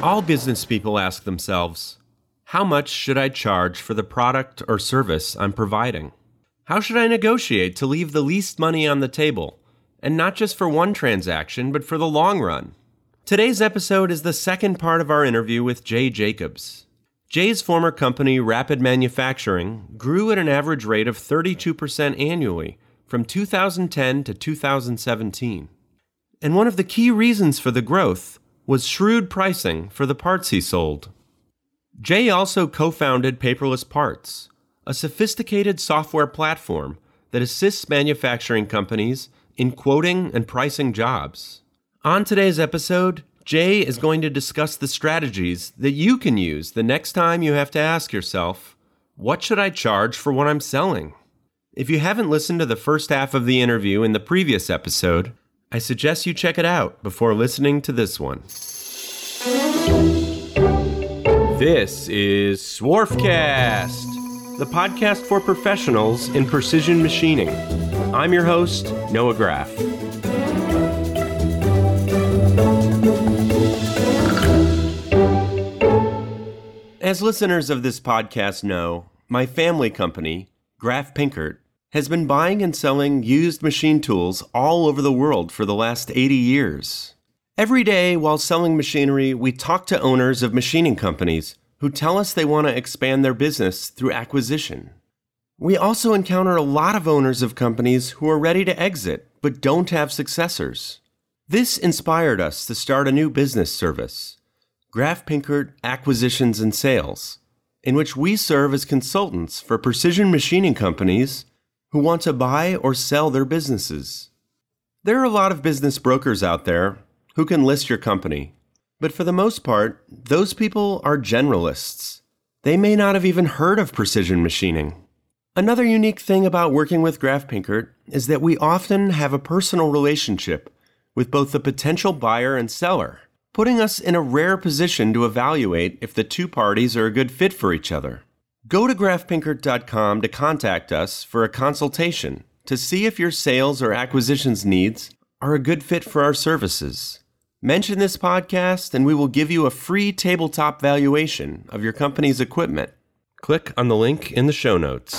All business people ask themselves how much should I charge for the product or service I'm providing? How should I negotiate to leave the least money on the table? And not just for one transaction, but for the long run. Today's episode is the second part of our interview with Jay Jacobs. Jay's former company, Rapid Manufacturing, grew at an average rate of 32% annually from 2010 to 2017. And one of the key reasons for the growth was shrewd pricing for the parts he sold. Jay also co founded Paperless Parts, a sophisticated software platform that assists manufacturing companies in quoting and pricing jobs. On today's episode, Jay is going to discuss the strategies that you can use the next time you have to ask yourself, what should I charge for what I'm selling? If you haven't listened to the first half of the interview in the previous episode, I suggest you check it out before listening to this one. This is Swarfcast, the podcast for professionals in precision machining. I'm your host, Noah Graff. As listeners of this podcast know, my family company, Graff Pinkert, has been buying and selling used machine tools all over the world for the last 80 years. Every day while selling machinery, we talk to owners of machining companies who tell us they want to expand their business through acquisition. We also encounter a lot of owners of companies who are ready to exit but don't have successors. This inspired us to start a new business service, Graff Pinkert Acquisitions and Sales, in which we serve as consultants for precision machining companies who want to buy or sell their businesses. There are a lot of business brokers out there who can list your company, but for the most part, those people are generalists. They may not have even heard of precision machining. Another unique thing about working with Graff Pinkert is that we often have a personal relationship with both the potential buyer and seller, putting us in a rare position to evaluate if the two parties are a good fit for each other. Go to graffpinkert.com to contact us for a consultation to see if your sales or acquisitions needs are a good fit for our services. Mention this podcast and we will give you a free tabletop valuation of your company's equipment. Click on the link in the show notes.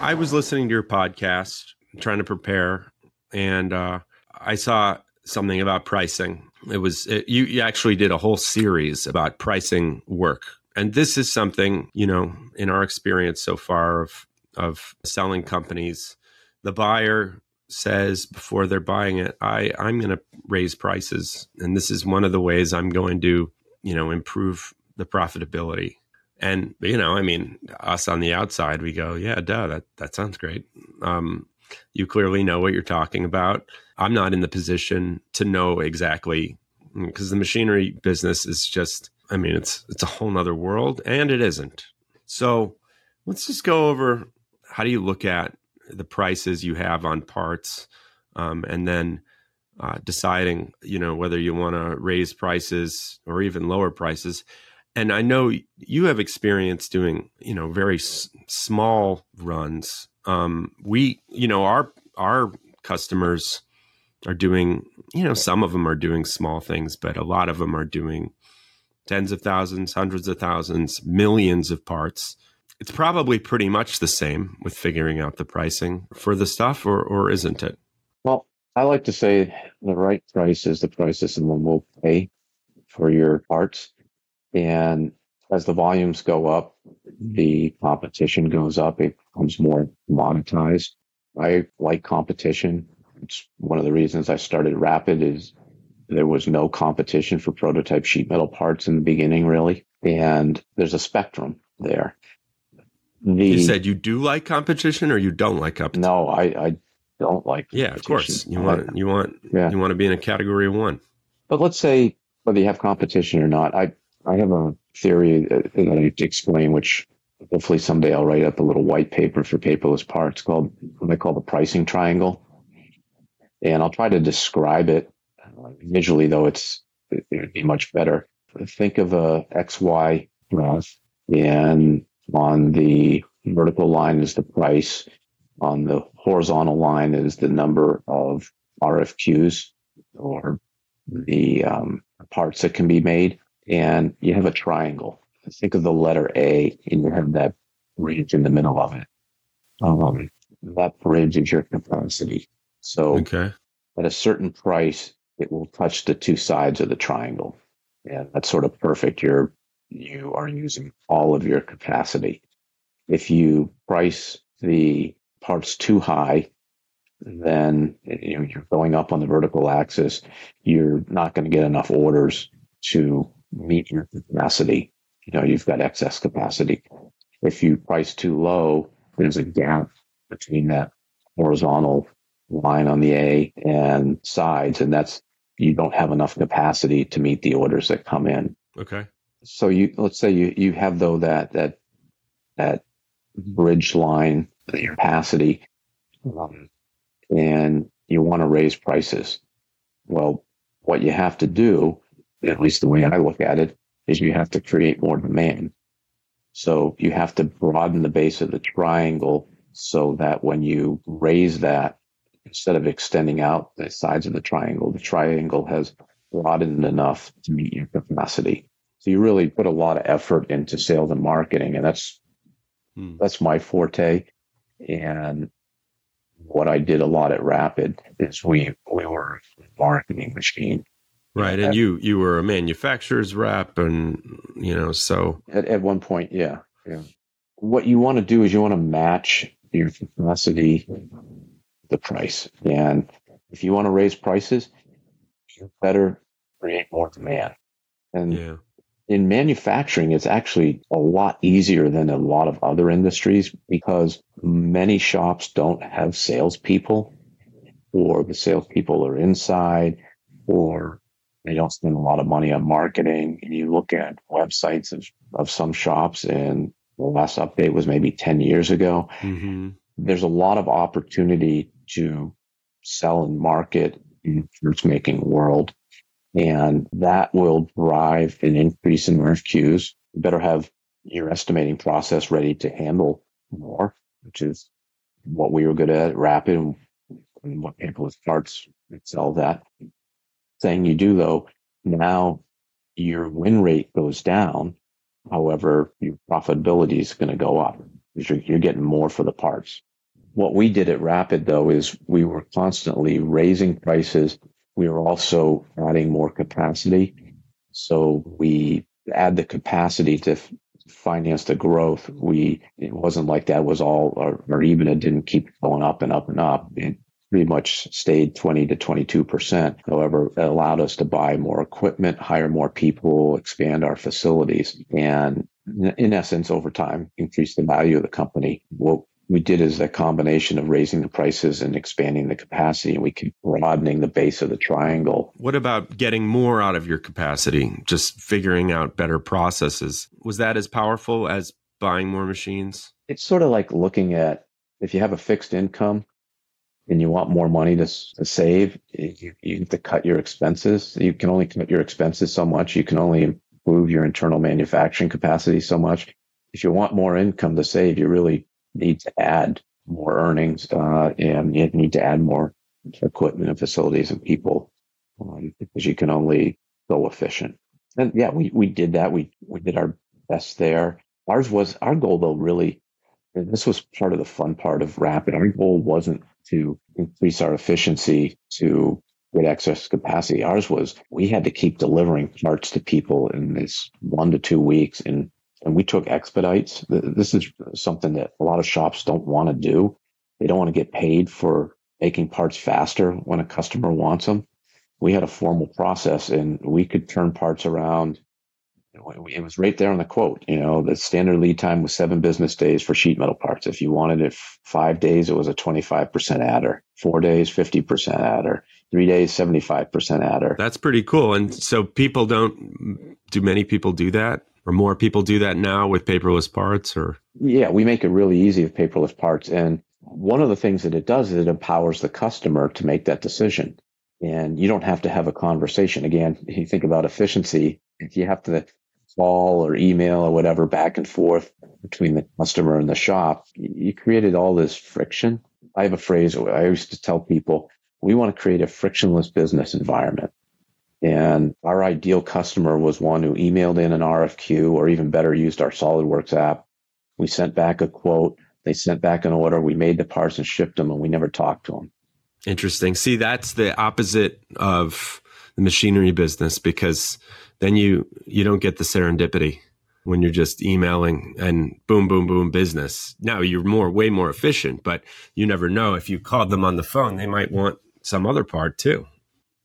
I was listening to your podcast, trying to prepare, and uh, I saw something about pricing it was it, you, you actually did a whole series about pricing work, and this is something you know in our experience so far of of selling companies, the buyer says before they're buying it, I I'm going to raise prices, and this is one of the ways I'm going to you know improve the profitability. And you know, I mean, us on the outside, we go, yeah, duh, that that sounds great. Um, you clearly know what you're talking about. I'm not in the position to know exactly because the machinery business is just, I mean, it's it's a whole nother world, and it isn't. So let's just go over how do you look at the prices you have on parts, um, and then uh, deciding, you know, whether you want to raise prices or even lower prices. And I know you have experience doing, you know, very s- small runs. Um, we, you know, our our customers are doing, you know, some of them are doing small things, but a lot of them are doing tens of thousands, hundreds of thousands, millions of parts. It's probably pretty much the same with figuring out the pricing for the stuff, or, or isn't it? Well, I like to say the right price is the price that someone will pay for your parts. And as the volumes go up, the competition goes up, it becomes more monetized. I like competition. It's one of the reasons I started Rapid is there was no competition for prototype sheet metal parts in the beginning, really. And there's a spectrum there. The, you said you do like competition or you don't like competition? No, I, I don't like Yeah, of course. You want you want yeah. you want to be in a category one. But let's say whether you have competition or not, I I have a theory that I need to explain, which hopefully someday I'll write up a little white paper for paperless parts called what I call the pricing triangle and I'll try to describe it visually, though it's it would be much better. Think of a XY graph, and on the vertical line is the price. On the horizontal line is the number of RFQs or the um, parts that can be made, and you have a triangle. Think of the letter A, and you have that bridge in the middle of it. Um, that bridge is your capacity. So Okay. at a certain price, it will touch the two sides of the triangle. And that's sort of perfect. You're you are using all of your capacity. If you price the parts too high, then you know, you're going up on the vertical axis. You're not going to get enough orders to meet your capacity. You know, you've got excess capacity. If you price too low, there's a gap between that horizontal line on the A and sides, and that's you don't have enough capacity to meet the orders that come in. Okay. So you let's say you you have though that that that bridge line capacity, um, and you want to raise prices. Well, what you have to do, at least the way I look at it, is you have to create more demand. So you have to broaden the base of the triangle so that when you raise that, instead of extending out the sides of the triangle, the triangle has broadened enough to meet your capacity. So you really put a lot of effort into sales and marketing, and that's Hmm. that's my forte. And what I did a lot at Rapid is we we were a marketing machine. Right. And you you were a manufacturer's rep and you know, so At, at one point, yeah, yeah. What you want to do is you want to match your capacity, the price, and if you want to raise prices, you better create more demand. And yeah. in manufacturing, it's actually a lot easier than a lot of other industries because many shops don't have salespeople, or the salespeople are inside, or they don't spend a lot of money on marketing. And you look at websites of, of some shops, and the last update was maybe 10 years ago. hmm There's a lot of opportunity to sell and market in the making world. And that will drive an increase in RFQs. You better have your estimating process ready to handle more, which is what we were good at, rapid and, what paperless parts excel that. Thing you do though, now your win rate goes down. However, your profitability is going to go up because you're, you're getting more for the parts. What we did at Rapid though is we were constantly raising prices. We were also adding more capacity. So we add the capacity to finance the growth. We, it wasn't like that was all, our, our EBITDA didn't keep going up and up and up. It pretty much stayed 20 to 22%. However, it allowed us to buy more equipment, hire more people, expand our facilities, and in essence, over time, increase the value of the company. What we did is a combination of raising the prices and expanding the capacity, and we keep broadening the base of the triangle. What about getting more out of your capacity? Just figuring out better processes. Was that as powerful as buying more machines? It's sort of like looking at if you have a fixed income and you want more money to, to save, you, you have to cut your expenses. You can only cut your expenses so much. You can only improve your internal manufacturing capacity so much. If you want more income to save, you really need to add more earnings uh, and you need to add more equipment and facilities and people um, because you can only go efficient. And yeah, we, we did that. We, we did our best there. Ours was our goal though, really, this was part of the fun part of Rapid. Our goal wasn't to increase our efficiency to get excess capacity. Ours was we had to keep delivering parts to people in this one to two weeks. And, and we took expedites. This is something that a lot of shops don't want to do. They don't want to get paid for making parts faster when a customer wants them. We had a formal process and we could turn parts around it was right there on the quote. You know, the standard lead time was seven business days for sheet metal parts. If you wanted it five days, it was a 25% adder. Four days, 50% adder. Three days, 75% adder. That's pretty cool. And so people don't, do many people do that? Or more people do that now with paperless parts or? Yeah, we make it really easy with paperless parts. And one of the things that it does is it empowers the customer to make that decision. And you don't have to have a conversation. Again, you think about efficiency, if you have to call or email or whatever back and forth between the customer and the shop, you created all this friction. I have a phrase I used to tell people we want to create a frictionless business environment. And our ideal customer was one who emailed in an RFQ or even better used our SolidWorks app. We sent back a quote. They sent back an order. We made the parts and shipped them and we never talked to them. Interesting. See, that's the opposite of the machinery business because then you you don't get the serendipity when you're just emailing and boom boom boom business. Now you're more way more efficient, but you never know if you called them on the phone, they might want some other part too.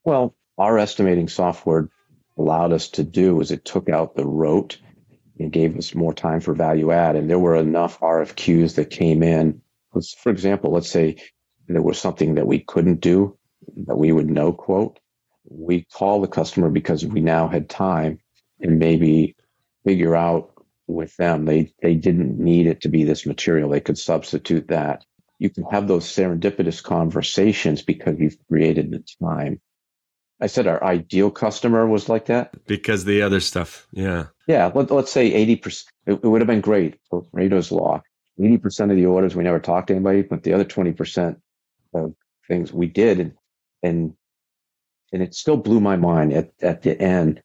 Well, our estimating software allowed us to do was it took out the rote and gave us more time for value add. And there were enough RFQs that came in. For example, let's say there was something that we couldn't do that we would no quote. We call the customer because we now had time and maybe figure out with them they they didn't need it to be this material. They could substitute that. You can have those serendipitous conversations because you've created the time I said our ideal customer was like that because the other stuff, yeah, yeah. Let, us say eighty percent. It, it, would have been great for Pareto's law. Eighty percent of the orders we never talked to anybody, but the other twenty percent of things we did, and and and it still blew my mind at at the end.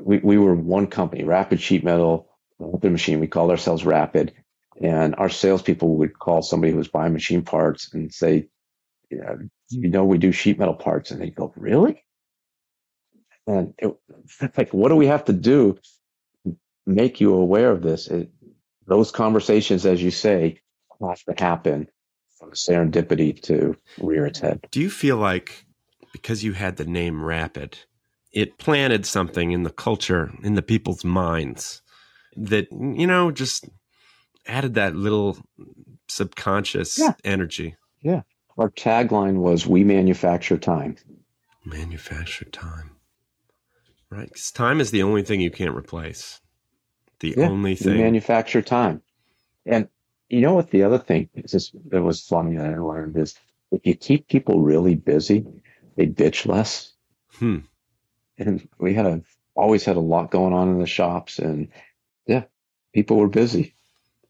We we were one company, Rapid Sheet Metal, Rapid Machine. We called ourselves Rapid, and our salespeople would call somebody who was buying machine parts and say, "Yeah, you know, we do sheet metal parts," and they go, "Really?" and it, like what do we have to do make you aware of this it, those conversations as you say have to happen from serendipity to rear its head do you feel like because you had the name rapid it planted something in the culture in the people's minds that you know just added that little subconscious yeah. energy yeah our tagline was we manufacture time manufacture time Right. Because time is the only thing you can't replace. The yeah, only thing. We manufacture time. And you know what the other thing is this that was funny that I learned is if you keep people really busy, they bitch less. Hmm. And we had a always had a lot going on in the shops and yeah, people were busy.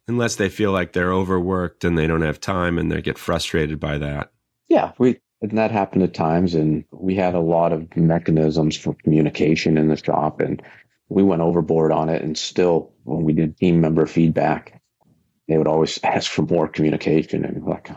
Unless they feel like they're overworked and they don't have time and they get frustrated by that. Yeah, we and that happened at times. And we had a lot of mechanisms for communication in the shop. And we went overboard on it. And still, when we did team member feedback, they would always ask for more communication. And like,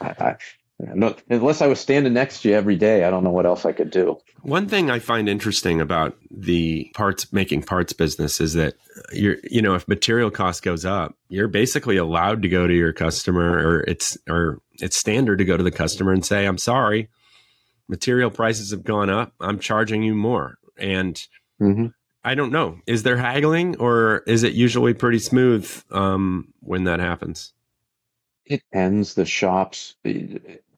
I, I, not, unless I was standing next to you every day, I don't know what else I could do. One thing I find interesting about the parts making parts business is that you're, you know, if material cost goes up, you're basically allowed to go to your customer or it's, or it's standard to go to the customer and say, I'm sorry, material prices have gone up. I'm charging you more. And mm-hmm. I don't know, is there haggling or is it usually pretty smooth um, when that happens? It ends the shops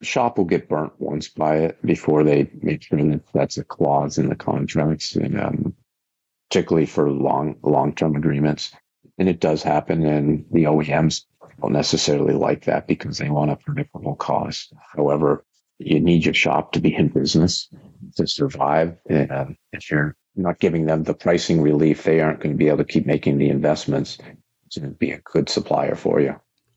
shop will get burnt once by it before they make sure that that's a clause in the contracts, and um, particularly for long long term agreements. And it does happen, and the OEMs don't necessarily like that because they want a predictable cost. However, you need your shop to be in business to survive. And um, if you're not giving them the pricing relief, they aren't going to be able to keep making the investments to be a good supplier for you.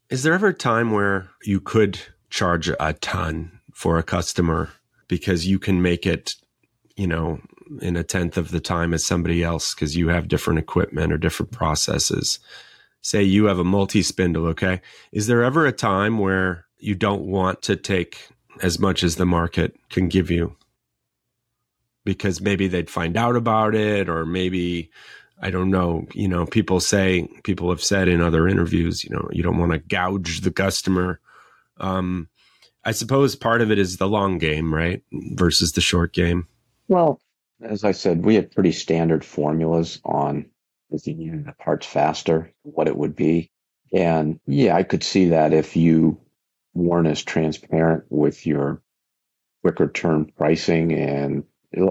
Is there ever a time where you could charge a ton for a customer because you can make it, you know, in a tenth of the time as somebody else because you have different equipment or different processes. Say you have a multi spindle, okay? Is there ever a time where you don't want to take as much as the market can give you? Because maybe they'd find out about it, or maybe I don't know. You know, people say, people have said in other interviews, you know, you don't want to gouge the customer um, I suppose part of it is the long game, right, versus the short game. Well, as I said, we had pretty standard formulas on if you needed the parts faster, what it would be. And yeah, I could see that if you weren't as transparent with your quicker term pricing and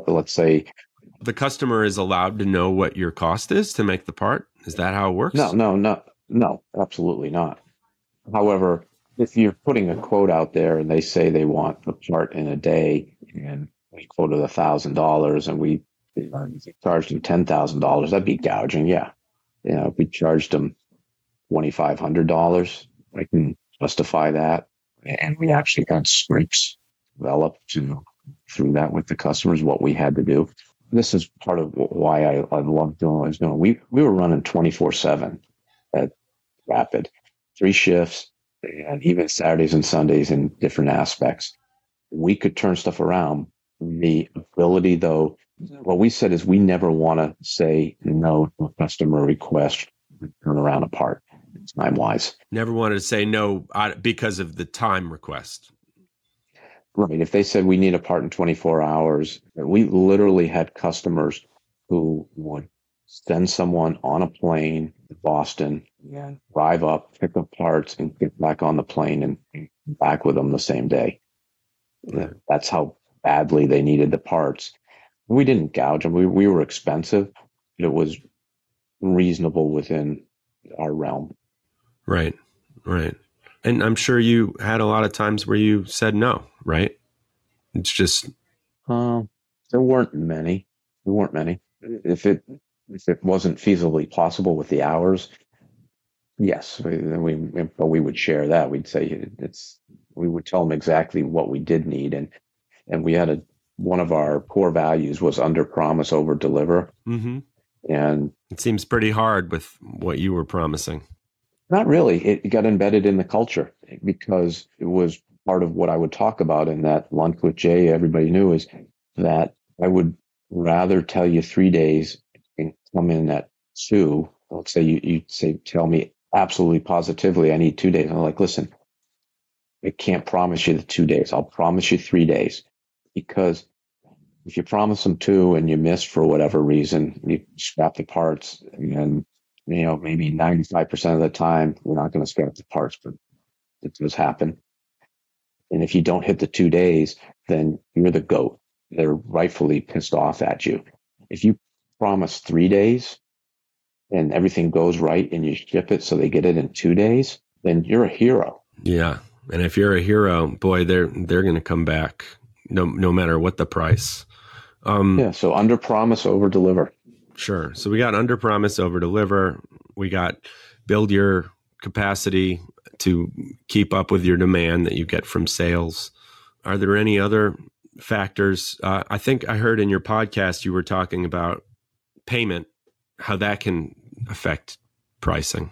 let's say the customer is allowed to know what your cost is to make the part. Is that how it works? No, no, no, no, absolutely not. However, if you're putting a quote out there and they say they want a part in a day and we quoted a thousand dollars and we charged them ten thousand dollars, that'd be gouging. Yeah. You know, if we charged them twenty five hundred dollars, I can justify that. And we actually got scripts developed to through that with the customers what we had to do. this is part of why I, I love doing what I was doing. We we were running twenty four seven at Rapid, three shifts, and even Saturdays and Sundays in different aspects. We could turn stuff around. The ability, though, what we said is we never want to say no to a customer request, turn around a part time wise. Never wanted to say no uh, because of the time request. Right. If they said we need a part in 24 hours, we literally had customers who would send someone on a plane to Boston yeah. drive up, pick up parts, and get back on the plane and back with them the same day. Yeah. That's how badly they needed the parts. We didn't gouge them. We, we were expensive. but It was reasonable within our realm. Right. Right. And I'm sure you had a lot of times where you said no, right? It's just uh, there weren't many. There weren't many. If it if it wasn't feasibly possible with the hours, yes, we, we but we would share that. We'd say it's we would tell them exactly what we did need, and and we had a one of our core values was under promise over deliver. Mm-hmm. And it seems pretty hard with what you were promising. Not really. It got embedded in the culture because it was part of what I would talk about in that lunch with Jay. Everybody knew is that I would rather tell you three days come in at two. Let's say you, you say, tell me absolutely positively, I need two days. I'm like, listen, I can't promise you the two days. I'll promise you three days because if you promise them two and you miss for whatever reason, you scrap the parts and you know, maybe 95% of the time, you're not going to scrap the parts, but it does happen. And if you don't hit the two days, then you're the goat. They're rightfully pissed off at you. If you promise three days and everything goes right and you ship it so they get it in two days, then you're a hero. Yeah. And if you're a hero, boy, they're they're gonna come back no no matter what the price. Um, yeah, so under promise, over deliver. Sure. So we got under promise, over deliver. We got build your capacity to keep up with your demand that you get from sales. Are there any other factors? Uh, I think I heard in your podcast you were talking about payment, how that can affect pricing.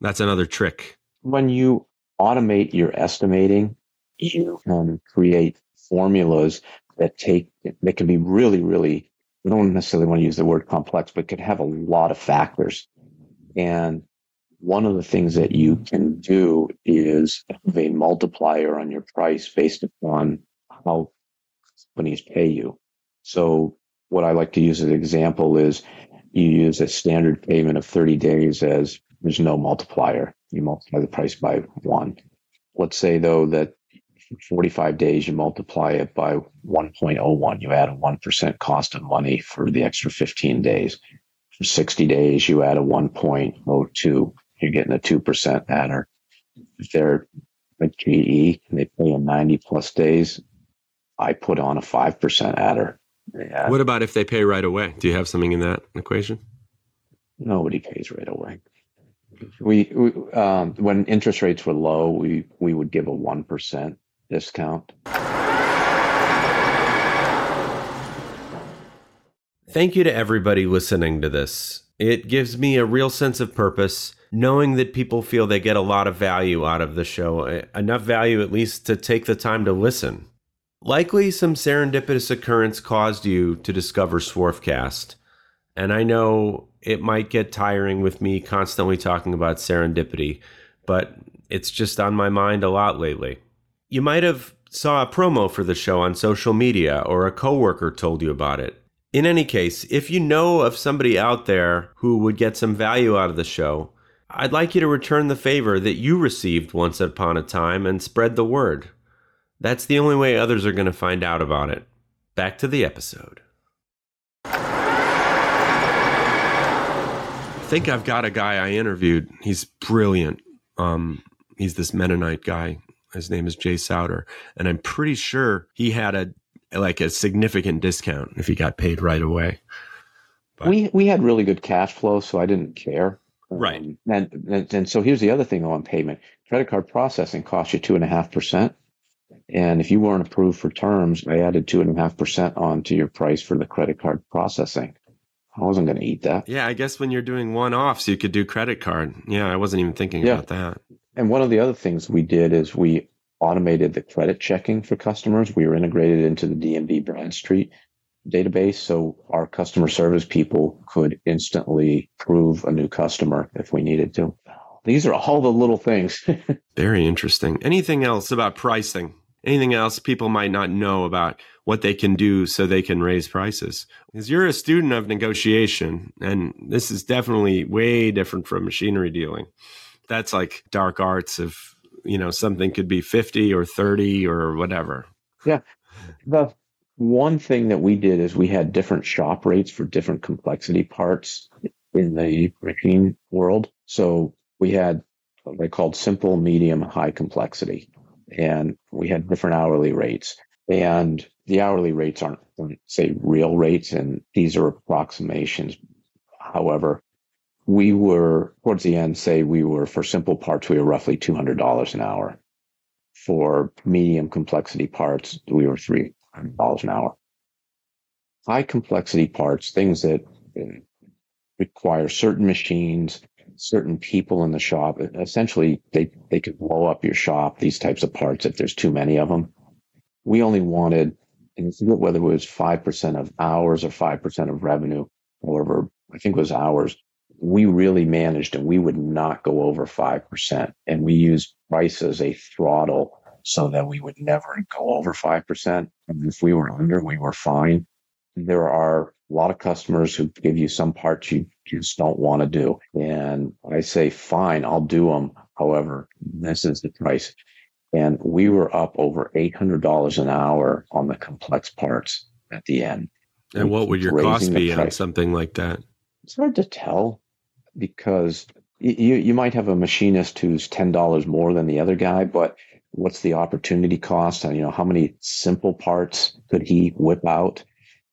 That's another trick. When you automate your estimating, you can create formulas that take that can be really, really we don't necessarily want to use the word complex, but could have a lot of factors. And one of the things that you can do is have a multiplier on your price based upon how companies pay you. So what I like to use as an example is you use a standard payment of 30 days as there's no multiplier. You multiply the price by one. Let's say though that 45 days, you multiply it by 1.01. You add a 1% cost of money for the extra 15 days. For 60 days, you add a 1.02. You're getting a 2% adder. If they're a GE and they pay in 90 plus days, I put on a 5% adder. Yeah. What about if they pay right away? Do you have something in that equation? Nobody pays right away. We, we um, when interest rates were low, we we would give a one percent discount. Thank you to everybody listening to this. It gives me a real sense of purpose knowing that people feel they get a lot of value out of the show, enough value at least to take the time to listen. Likely some serendipitous occurrence caused you to discover Swarfcast, and I know it might get tiring with me constantly talking about serendipity, but it's just on my mind a lot lately. You might have saw a promo for the show on social media or a coworker told you about it. In any case, if you know of somebody out there who would get some value out of the show, I'd like you to return the favor that you received once upon a time and spread the word. That's the only way others are going to find out about it. Back to the episode. I think I've got a guy I interviewed. He's brilliant. Um, he's this Mennonite guy his name is Jay Souter, and I'm pretty sure he had a like a significant discount if he got paid right away. But, we we had really good cash flow, so I didn't care. Right. Um, and, and and so here's the other thing on payment: credit card processing costs you two and a half percent. And if you weren't approved for terms, I added two and a half percent onto your price for the credit card processing. I wasn't going to eat that. Yeah, I guess when you're doing one offs, you could do credit card. Yeah, I wasn't even thinking yeah. about that. And one of the other things we did is we automated the credit checking for customers. We were integrated into the Dun & Bradstreet database. So our customer service people could instantly prove a new customer if we needed to. These are all the little things. Very interesting. Anything else about pricing? Anything else people might not know about what they can do so they can raise prices? Because you're a student of negotiation, and this is definitely way different from machinery dealing. That's like dark arts of, you know, something could be 50 or 30 or whatever. Yeah. The one thing that we did is we had different shop rates for different complexity parts in the machine world. So we had what they called simple, medium, high complexity. And we had different hourly rates. And the hourly rates aren't, say, real rates, and these are approximations. However, we were towards the end, say we were for simple parts, we were roughly $200 an hour. For medium complexity parts, we were $300 an hour. High complexity parts, things that require certain machines, certain people in the shop. Essentially, they, they could blow up your shop, these types of parts, if there's too many of them. We only wanted, and whether it was 5% of hours or 5% of revenue, however, I think it was hours, we really managed and we would not go over 5%. And we used price as a throttle so that we would never go over 5%. And if we were under, we were fine. There are a lot of customers who give you some parts you just don't want to do. And I say, fine, I'll do them. However, this is the price. And we were up over $800 an hour on the complex parts at the end. And what would your cost be on something like that? It's hard to tell because you, you might have a machinist who's $10 more than the other guy, but what's the opportunity cost? And, you know, how many simple parts could he whip out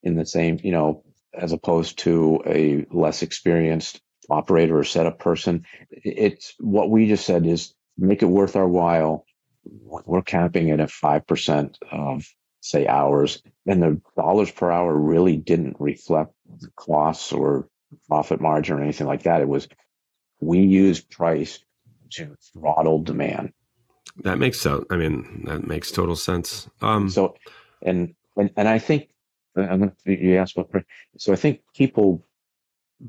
in the same, you know, as opposed to a less experienced operator or setup person. It's what we just said is make it worth our while. We're capping it at 5% of say hours and the dollars per hour really didn't reflect the costs or profit margin or anything like that. It was, we used price to throttle demand. That makes sense. I mean, that makes total sense. Um, so, and, and, and I think I'm you asked what price, so I think people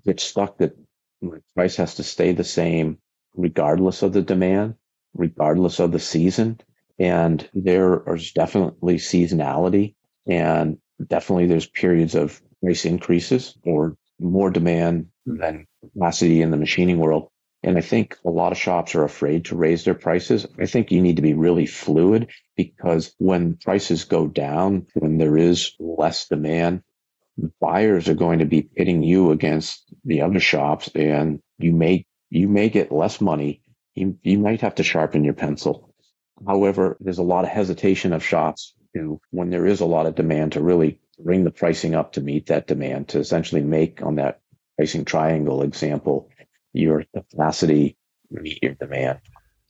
get stuck that price has to stay the same regardless of the demand, regardless of the season. And there is definitely seasonality and definitely there's periods of price increases or more demand than capacity in the machining world. And I think a lot of shops are afraid to raise their prices. I think you need to be really fluid because when prices go down, when there is less demand, buyers are going to be pitting you against the other shops and you may you may get less money. You, you might have to sharpen your pencil. However, there's a lot of hesitation of shops to when there is a lot of demand to really bring the pricing up to meet that demand to essentially make on that pricing triangle example your capacity meet your demand.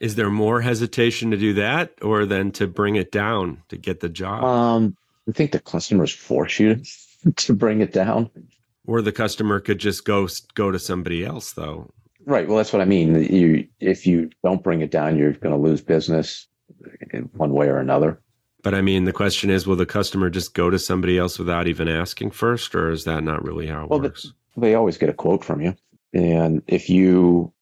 Is there more hesitation to do that or then to bring it down to get the job? Um, I think the customers force you to bring it down. Or the customer could just go go to somebody else though. Right. Well, that's what I mean. You if you don't bring it down, you're going to lose business in one way or another. But I mean, the question is, will the customer just go to somebody else without even asking first, or is that not really how it well, works? The, they always get a quote from you. And if you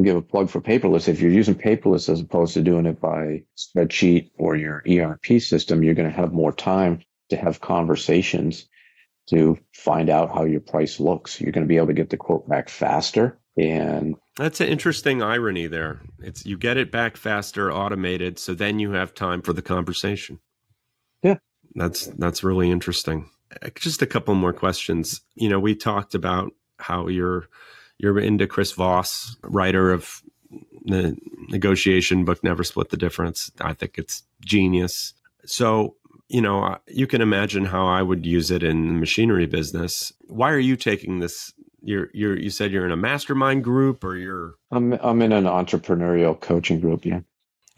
give a plug for paperless, if you're using paperless as opposed to doing it by spreadsheet or your ERP system, you're going to have more time to have conversations to find out how your price looks. You're going to be able to get the quote back faster. And that's an interesting irony there. It's you get it back faster, automated, so then you have time for the conversation. Yeah. That's that's really interesting. Just a couple more questions. You know, we talked about how you're you're into Chris Voss, writer of the negotiation book Never Split the Difference. I think it's genius. So, you know, uh, you can imagine how I would use it in the machinery business. Why are you taking this? You're you're you said you're in a mastermind group or you're I'm I'm in an entrepreneurial coaching group, yeah.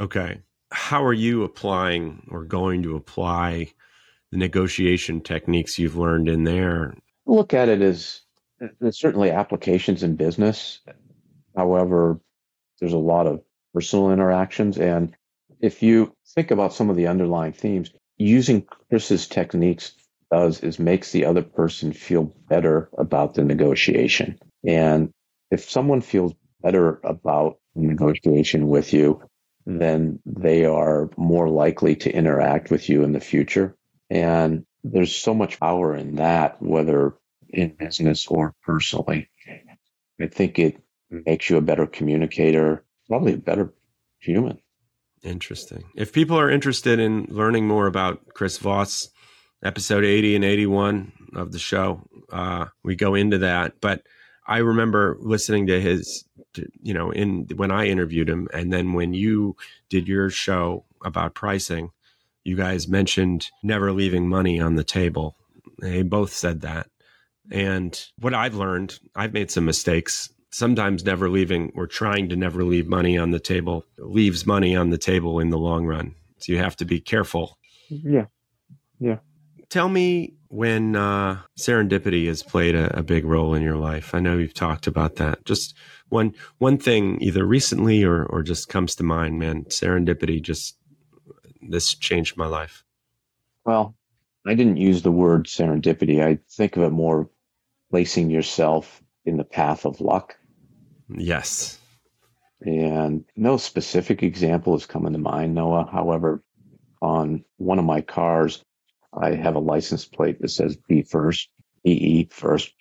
Okay. how are you applying or going to apply the negotiation techniques you've learned in there? Look at it as there's certainly applications in business. However, there's a lot of personal interactions. And if you think about some of the underlying themes, using Chris's techniques does is makes the other person feel better about the negotiation. And if someone feels better about negotiation with you, hmm. then they are more likely to interact with you in the future. And there's so much power in that, whether in business or personally. I think it makes you a better communicator, probably a better human. Interesting. If people are interested in learning more about Chris Voss, episode 80 and 81 of the show, uh, we go into that. But I remember listening to his, you know, in when I interviewed him, and then when you did your show about pricing, you guys mentioned never leaving money on the table. They both said that. And what I've learned, I've made some mistakes. Sometimes never leaving or trying to never leave money on the table leaves money on the table in the long run. So you have to be careful. Yeah. Yeah. Tell me when uh, serendipity has played a, a, big role in your life. I know you've talked about that. Just one one thing, either recently or or just comes to mind. Man, serendipity just this changed my life. Well, I didn't use the word serendipity. I think of it more placing yourself in the path of luck. Yes. And no specific example is coming to mind, Noah. However, on one of my cars, I have a license plate that says B first, EE first.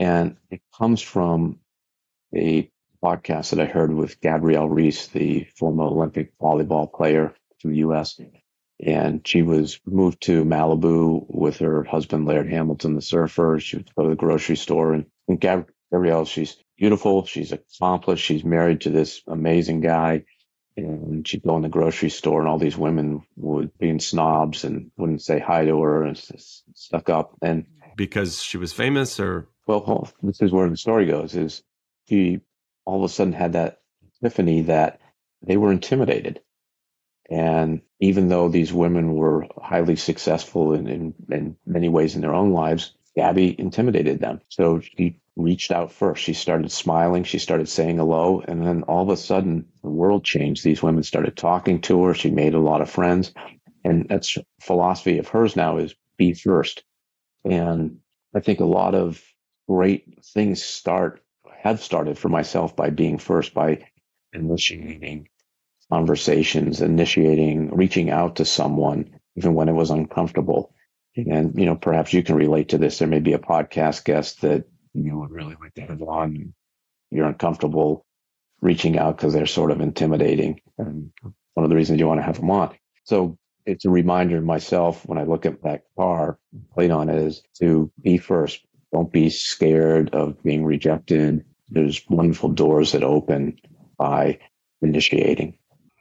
And it comes from a podcast that I heard with Gabrielle Reece, the former Olympic volleyball player from the US. And she was moved to Malibu with her husband, Laird Hamilton, the surfer. She would go to the grocery store and, and Gabrielle, she's beautiful. She's accomplished. She's married to this amazing guy and she'd go in the grocery store and all these women would be snobs and wouldn't say hi to her and stuck up and because she was famous or well this is where the story goes is she all of a sudden had that epiphany that they were intimidated and even though these women were highly successful in, in, in many ways in their own lives gabby intimidated them so she reached out first. She started smiling. She started saying hello. And then all of a sudden, the world changed. These women started talking to her. She made a lot of friends. And that's philosophy of hers now is be first. And I think a lot of great things start, have started for myself by being first, by initiating conversations, initiating, reaching out to someone, even when it was uncomfortable. Mm-hmm. And, you know, perhaps you can relate to this. There may be a podcast guest that you would really like to have on. You're uncomfortable reaching out because they're sort of intimidating. And one of the reasons you want to have them on. So it's a reminder to myself when I look at that car plate on it is to be first. Don't be scared of being rejected. There's wonderful doors that open by initiating.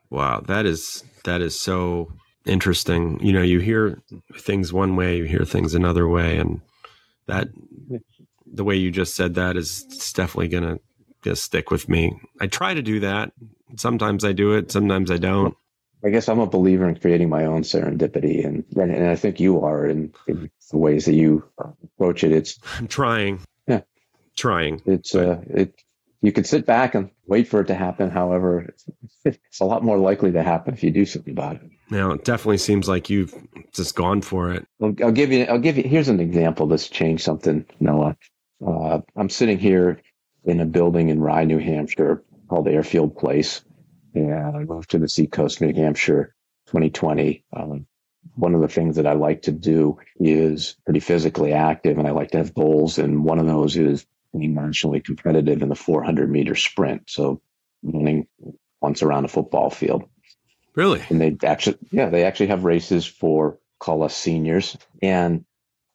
Wow, that is that is so interesting. You know, you hear things one way, you hear things another way, and that the way you just said that is definitely going to stick with me. I try to do that. Sometimes I do it, sometimes I don't. I guess I'm a believer in creating my own serendipity, and and, I think you are in, in, the ways that you approach it. It's I'm trying. Yeah, trying. It's uh, it. You could sit back and wait for it to happen. However, it's, it's a lot more likely to happen if you do something about it. Now, it definitely seems like you've just gone for it. I'll, I'll give you. I'll give you. Here's an example that's changed something, Noah. Uh, I'm sitting here in a building in Rye, New Hampshire called Airfield Place. And I moved to the Seacoast, New Hampshire 2020. Um, one of the things that I like to do is pretty physically active and I like to have goals. And one of those is being nationally competitive in the 400 meter sprint. So running once around a football field. Really? And they actually, yeah, they actually have races for call us seniors. And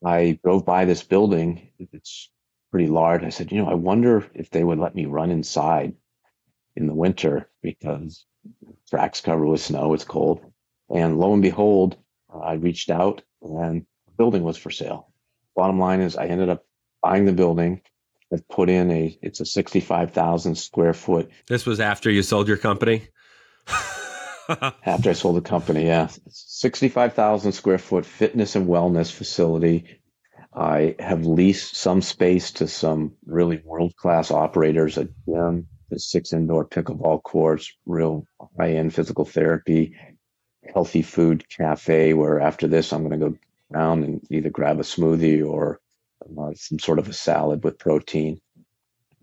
I drove by this building. It's pretty large. I said, you know, I wonder if they would let me run inside in the winter because track's covered with snow. It's cold. And lo and behold, I reached out and the building was for sale. Bottom line is I ended up buying the building. I put in a, it's a 65,000 square foot. This was after you sold your company? after I sold the company. Yeah, sixty-five thousand square foot fitness and wellness facility. I have leased some space to some really world-class operators. A gym, the six indoor pickleball courts, real high-end physical therapy, healthy food cafe. Where after this, I'm going to go down and either grab a smoothie or uh, some sort of a salad with protein.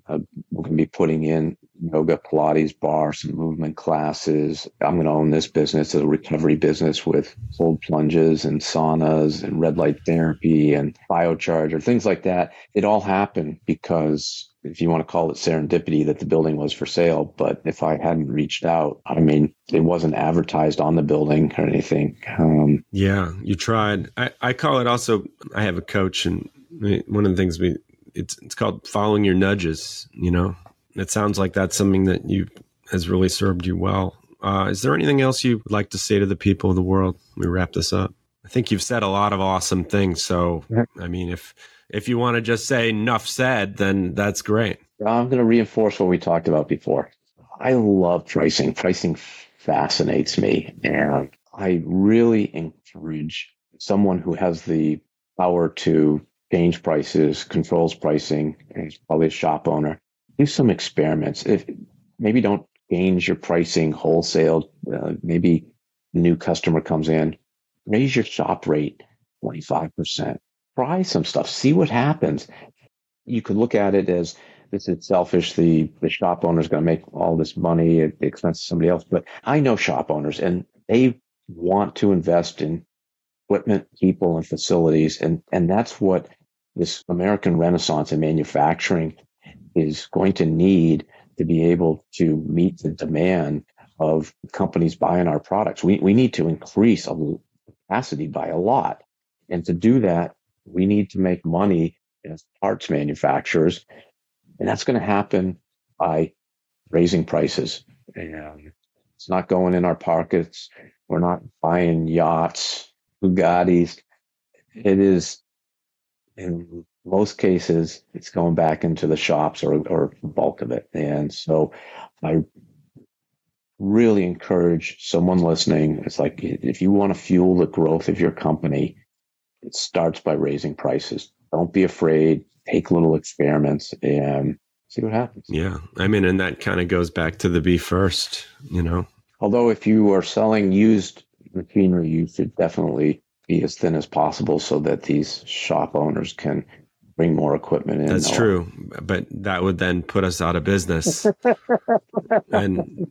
Uh, we're going to be putting in yoga, Pilates barre, some movement classes. I'm going to own this business, a recovery business with cold plunges and saunas and red light therapy and biocharger, things like that. It all happened because if you want to call it serendipity that the building was for sale. But if I hadn't reached out, I mean, it wasn't advertised on the building or anything. Um, yeah, you tried. I, I call it also, I have a coach and one of the things we it's it's called following your nudges. You know, it sounds like that's something that you has really served you well. Uh, is there anything else you'd like to say to the people of the world? We wrap this up. I think you've said a lot of awesome things. So, I mean, if if you want to just say enough said, then that's great. I'm going to reinforce what we talked about before. I love pricing. Pricing fascinates me, and I really encourage someone who has the power to change prices, controls pricing, and probably a shop owner. Do some experiments. If maybe don't change your pricing wholesale, uh, maybe new customer comes in, raise your shop rate 25%. Try some stuff, see what happens. You could look at it as this is selfish. The, the shop owner is going to make all this money at the expense of somebody else. But I know shop owners and they want to invest in equipment, people, and facilities. And, and that's what this American renaissance in manufacturing is going to need to be able to meet the demand of companies buying our products. We, we need to increase capacity by a lot. And to do that, we need to make money as parts manufacturers. And that's going to happen by raising prices. And it's not going in our pockets. We're not buying yachts, Bugattis. It is in most cases, it's going back into the shops or, or bulk of it. And so I really encourage someone listening. It's like if you want to fuel the growth of your company, it starts by raising prices. Don't be afraid. Take little experiments and see what happens. Yeah. I mean, and that kind of goes back to the be first, you know. Although if you are selling used machinery, you should definitely be as thin as possible so that these shop owners can bring more equipment in. That's true, but that would then put us out of business. and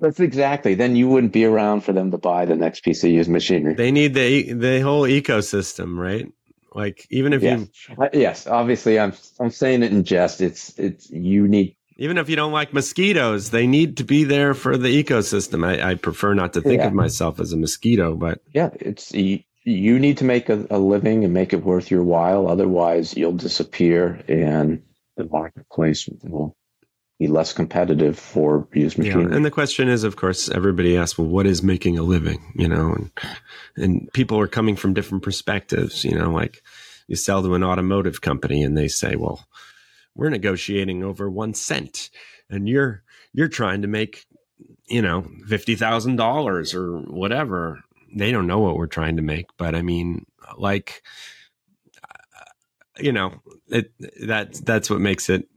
that's exactly. Then you wouldn't be around for them to buy the next piece of used machinery. They need the the whole ecosystem, right? Like even if yes. you uh, yes, obviously I'm I'm saying it in jest. It's it's you need even if you don't like mosquitoes, they need to be there for the ecosystem. I, I prefer not to think yeah. of myself as a mosquito, but yeah, it's you need to make a, a, living and make it worth your while. Otherwise, you'll disappear and the marketplace will be less competitive for used machinery. Yeah, and the question is, of course, everybody asks, well, what is making a living? You know, and, and people are coming from different perspectives. You know, like you sell to an automotive company and they say, well, we're negotiating over one cent and you're, you're trying to make, you know, $50,000 or whatever they don't know what we're trying to make but i mean like you know it that that's what makes it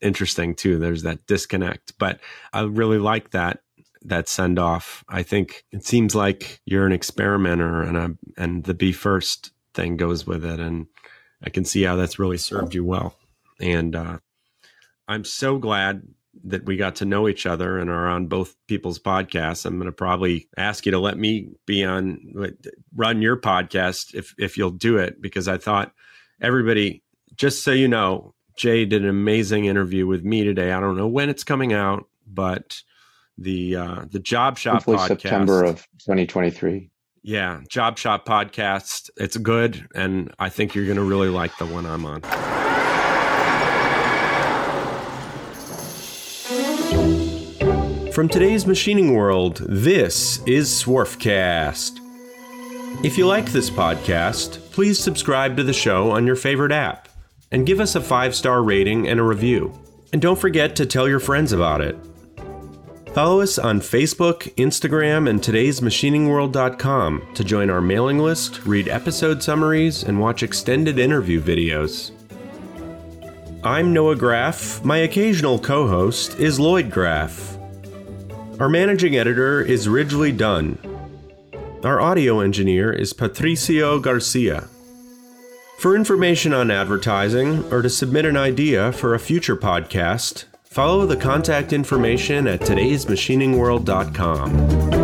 interesting too there's that disconnect but i really like that that send off. I think it seems like you're an experimenter and a, and the be first thing goes with it and i can see how that's really served you well and uh, i'm so glad that we got to know each other and are on both people's podcasts. I'm going to probably ask you to let me be on run your podcast if if you'll do it because I thought everybody just so you know, Jay did an amazing interview with me today. I don't know when it's coming out, but the uh the Job Shop Hopefully podcast September of 2023. Yeah, Job Shop podcast. It's good and I think you're going to really like the one I'm on. From today's machining world, this is Swarfcast. If you like this podcast, please subscribe to the show on your favorite app and give us a five star rating and a review. And don't forget to tell your friends about it. Follow us on Facebook, Instagram, and today'smachiningworld.com to join our mailing list, read episode summaries, and watch extended interview videos. I'm Noah Graff. My occasional co host is Lloyd Graff. Our managing editor is Ridgely Dunn. Our audio engineer is Patricio Garcia. For information on advertising or to submit an idea for a future podcast, follow the contact information at today'smachiningworld.com.